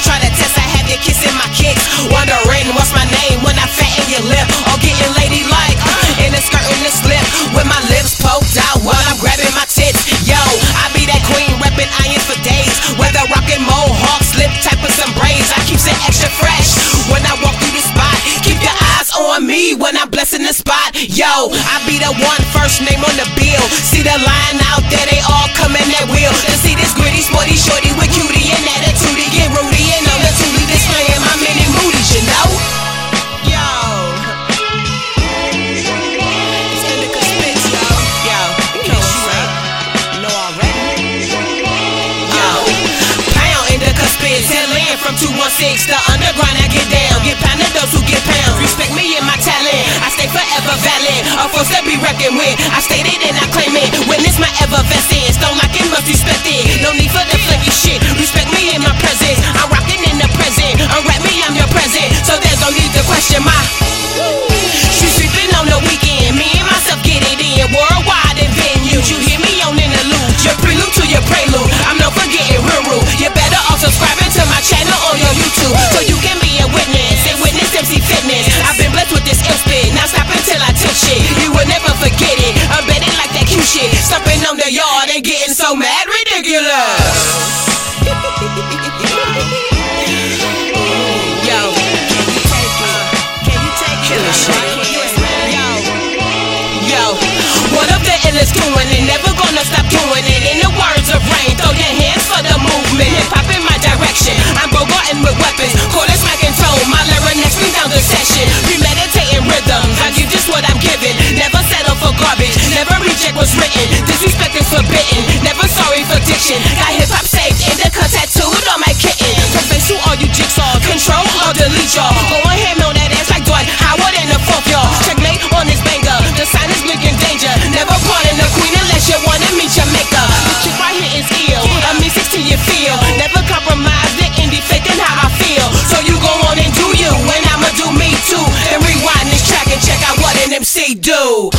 don't try to test. I have you kissing my kicks. Wondering what's my name when I fatten your lip. Or getting ladylike uh, in a skirt and a slip. With my lips poked out while I'm grabbing my tits. Yo, I be that queen repping irons for days. Whether rocking mohawk, slip type or some braids. I keep it extra fresh when I walk through the spot. Keep your eyes on me when I'm blessing the spot. Yo, I be the one first name on the bill. See the line out there, they Land from 216, the underground I get down. Get pounded those who get pounds. Respect me and my talent. I stay forever valid. A force to be reckoned with. I state it and I claim it. Witness my ever essence. Don't like it, Yo, yo, Yo. one of the illest doing it, never gonna stop doing it. In the words of rain, throw your hands for the movement. Hip hop in my direction. I'm bogarting with weapons, quarter smack and tone. My lyrics scream down the session. Sorry for diction. Got hip hop saved cut tattooed on my kitten. Perfect to all you jigsaw, control or delete y'all. Go ahead, on that ass like Dwight Howard in the fourth y'all. Checkmate on this banger, the sign is blinking danger. Never pardon the queen unless you wanna meet your maker. This chick right here is ill, a me 16 you feel. Never compromise the indie in how I feel. So you go on and do you, and I'ma do me too. And rewind this track and check out what an MC do.